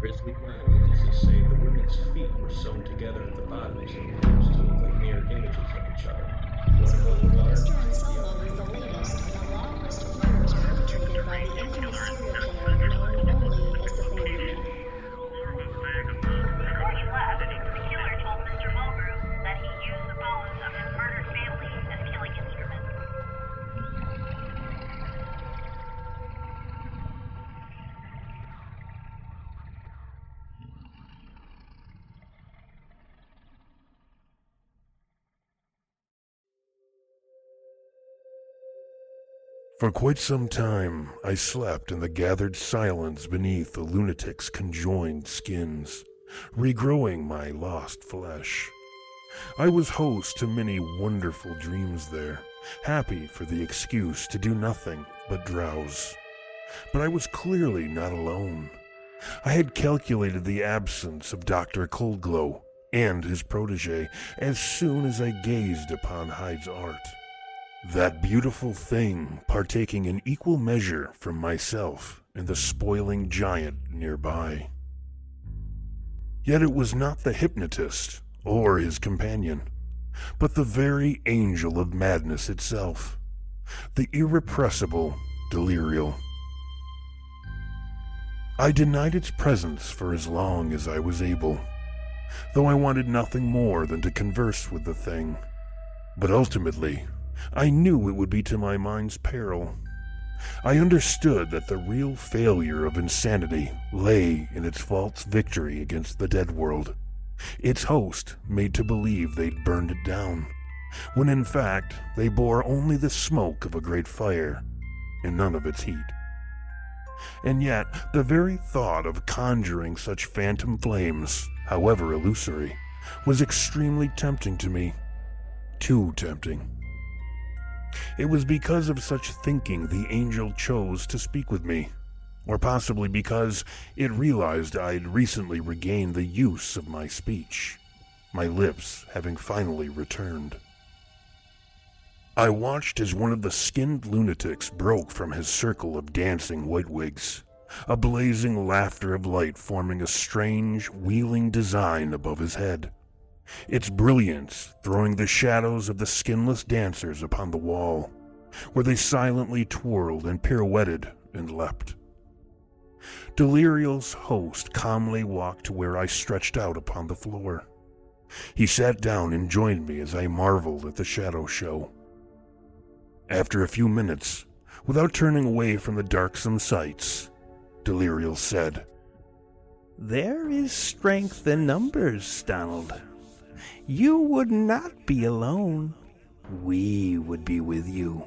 Grisly murders. They say the women's feet were sewn together at the bottoms and appears to look like mirror images of each other. One of the water, the For quite some time, I slept in the gathered silence beneath the lunatic's conjoined skins, regrowing my lost flesh. I was host to many wonderful dreams there, happy for the excuse to do nothing but drowse. But I was clearly not alone. I had calculated the absence of Dr. Coldglow and his protege as soon as I gazed upon Hyde's art. That beautiful thing partaking in equal measure from myself and the spoiling giant nearby. Yet it was not the hypnotist or his companion, but the very angel of madness itself, the irrepressible Delirial. I denied its presence for as long as I was able, though I wanted nothing more than to converse with the thing. But ultimately, I knew it would be to my mind's peril. I understood that the real failure of insanity lay in its false victory against the dead world. Its host made to believe they'd burned it down, when in fact they bore only the smoke of a great fire. and none of its heat. And yet, the very thought of conjuring such phantom flames, however illusory, was extremely tempting to me. Too tempting. It was because of such thinking the angel chose to speak with me, or possibly because it realized I'd recently regained the use of my speech, my lips having finally returned. I watched as one of the skinned lunatics broke from his circle of dancing whitewigs, a blazing laughter of light forming a strange, wheeling design above his head, its brilliance throwing the shadows of the skinless dancers upon the wall, where they silently twirled and pirouetted and leapt. Delirial's host calmly walked to where I stretched out upon the floor. He sat down and joined me as I marveled at the shadow show. After a few minutes, without turning away from the darksome sights, Delirial said, There is strength in numbers, Donald. You would not be alone. We would be with you.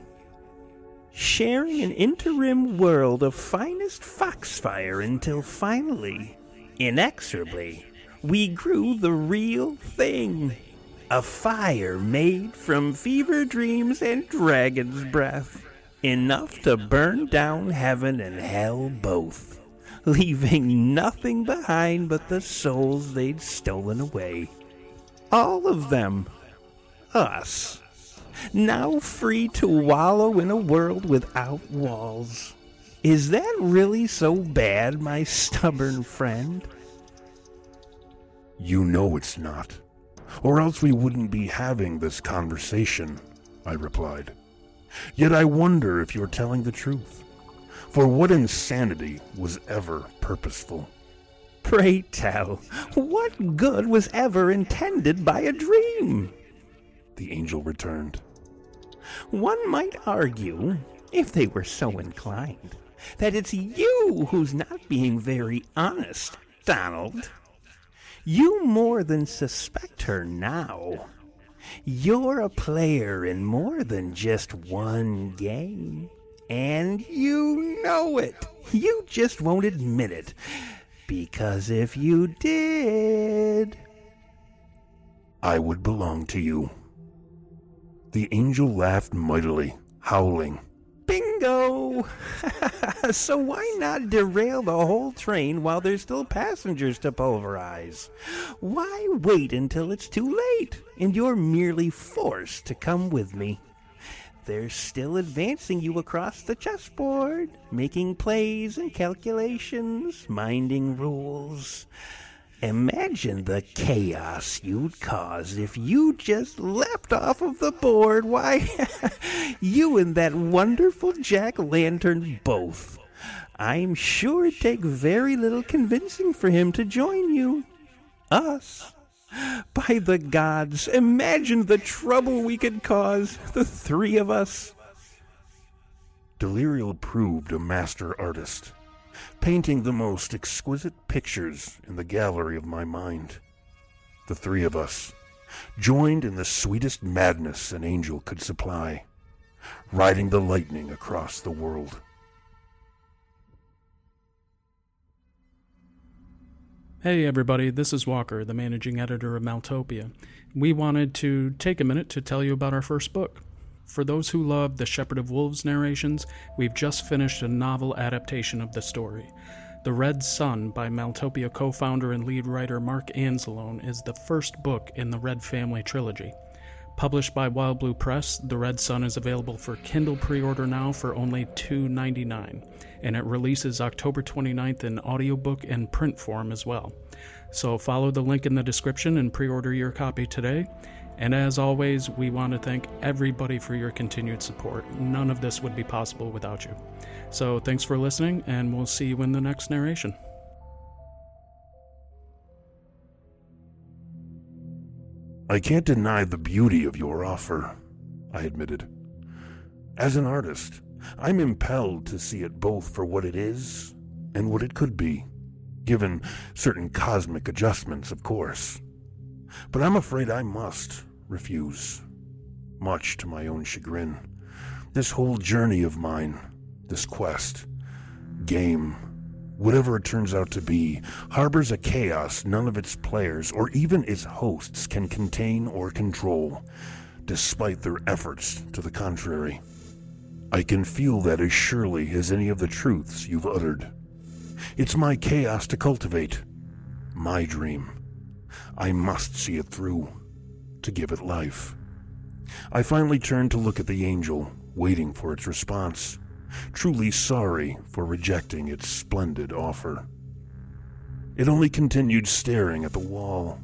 Sharing an interim world of finest foxfire until finally, inexorably, we grew the real thing. A fire made from fever dreams and dragon's breath. Enough to burn down heaven and hell both, leaving nothing behind but the souls they'd stolen away. All of them. Us. Now free to wallow in a world without walls. Is that really so bad, my stubborn friend? You know it's not or else we wouldn't be having this conversation, I replied. Yet I wonder if you're telling the truth. For what insanity was ever purposeful? Pray tell, what good was ever intended by a dream? The angel returned. One might argue, if they were so inclined, that it's you who's not being very honest, Donald. You more than suspect her now. You're a player in more than just one game. And you know it. You just won't admit it. Because if you did. I would belong to you. The angel laughed mightily, howling. Bingo! so why not derail the whole train while there's still passengers to pulverize? Why wait until it's too late and you're merely forced to come with me? They're still advancing you across the chessboard, making plays and calculations, minding rules. Imagine the chaos you'd cause if you just leapt off of the board. Why, you and that wonderful Jack Lantern both. I'm sure it'd take very little convincing for him to join you. Us. By the gods, imagine the trouble we could cause, the three of us. Delirial proved a master artist painting the most exquisite pictures in the gallery of my mind. The three of us, joined in the sweetest madness an angel could supply, riding the lightning across the world. Hey everybody, this is Walker, the managing editor of Maltopia. We wanted to take a minute to tell you about our first book. For those who love the Shepherd of Wolves narrations, we've just finished a novel adaptation of the story. The Red Sun by Maltopia co founder and lead writer Mark Anzalone is the first book in the Red Family trilogy. Published by Wild Blue Press, The Red Sun is available for Kindle pre order now for only $2.99, and it releases October 29th in audiobook and print form as well. So follow the link in the description and pre order your copy today. And as always, we want to thank everybody for your continued support. None of this would be possible without you. So thanks for listening, and we'll see you in the next narration. I can't deny the beauty of your offer, I admitted. As an artist, I'm impelled to see it both for what it is and what it could be, given certain cosmic adjustments, of course. But I'm afraid I must refuse. Much to my own chagrin, this whole journey of mine, this quest, game, whatever it turns out to be, harbors a chaos none of its players or even its hosts can contain or control, despite their efforts to the contrary. I can feel that as surely as any of the truths you've uttered. It's my chaos to cultivate, my dream. I must see it through, to give it life. I finally turned to look at the angel, waiting for its response, truly sorry for rejecting its splendid offer. It only continued staring at the wall,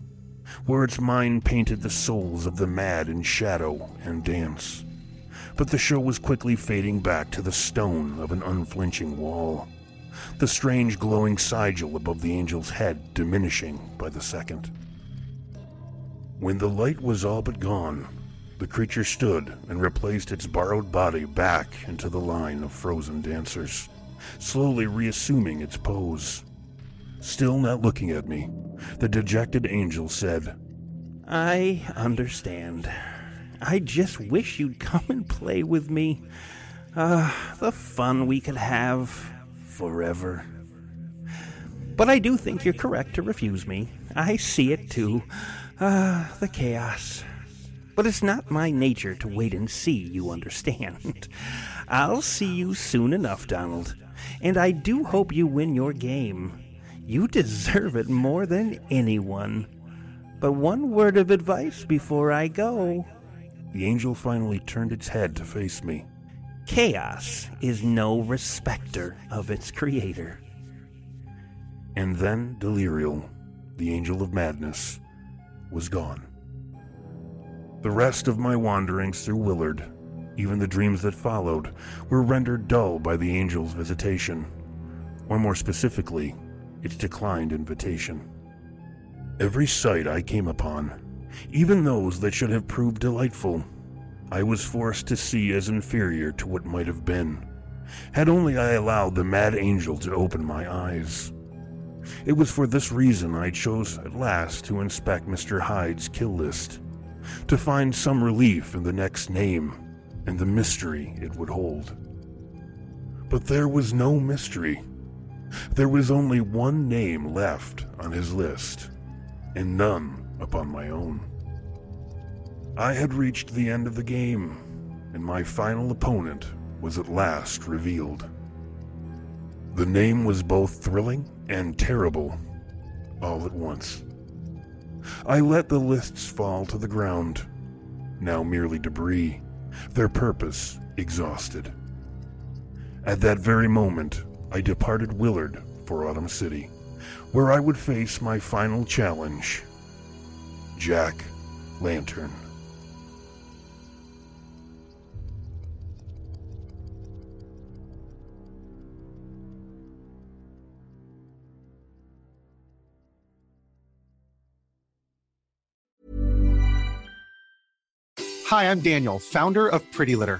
where its mind painted the souls of the mad in shadow and dance. But the show was quickly fading back to the stone of an unflinching wall, the strange glowing sigil above the angel's head diminishing by the second. When the light was all but gone, the creature stood and replaced its borrowed body back into the line of frozen dancers, slowly reassuming its pose. Still not looking at me, the dejected angel said, I understand. I just wish you'd come and play with me. Ah, the fun we could have forever. But I do think you're correct to refuse me. I see it too. Ah, the chaos. But it's not my nature to wait and see, you understand. I'll see you soon enough, Donald. And I do hope you win your game. You deserve it more than anyone. But one word of advice before I go. The angel finally turned its head to face me. Chaos is no respecter of its creator. And then Delirial, the angel of madness, was gone. The rest of my wanderings through Willard, even the dreams that followed, were rendered dull by the angel's visitation, or more specifically, its declined invitation. Every sight I came upon, even those that should have proved delightful, I was forced to see as inferior to what might have been, had only I allowed the mad angel to open my eyes. It was for this reason I chose at last to inspect Mr. Hyde's kill list, to find some relief in the next name and the mystery it would hold. But there was no mystery. There was only one name left on his list, and none upon my own. I had reached the end of the game, and my final opponent was at last revealed. The name was both thrilling and terrible all at once. I let the lists fall to the ground, now merely debris, their purpose exhausted. At that very moment, I departed Willard for Autumn City, where I would face my final challenge Jack Lantern. Hi, I'm Daniel, founder of Pretty Litter.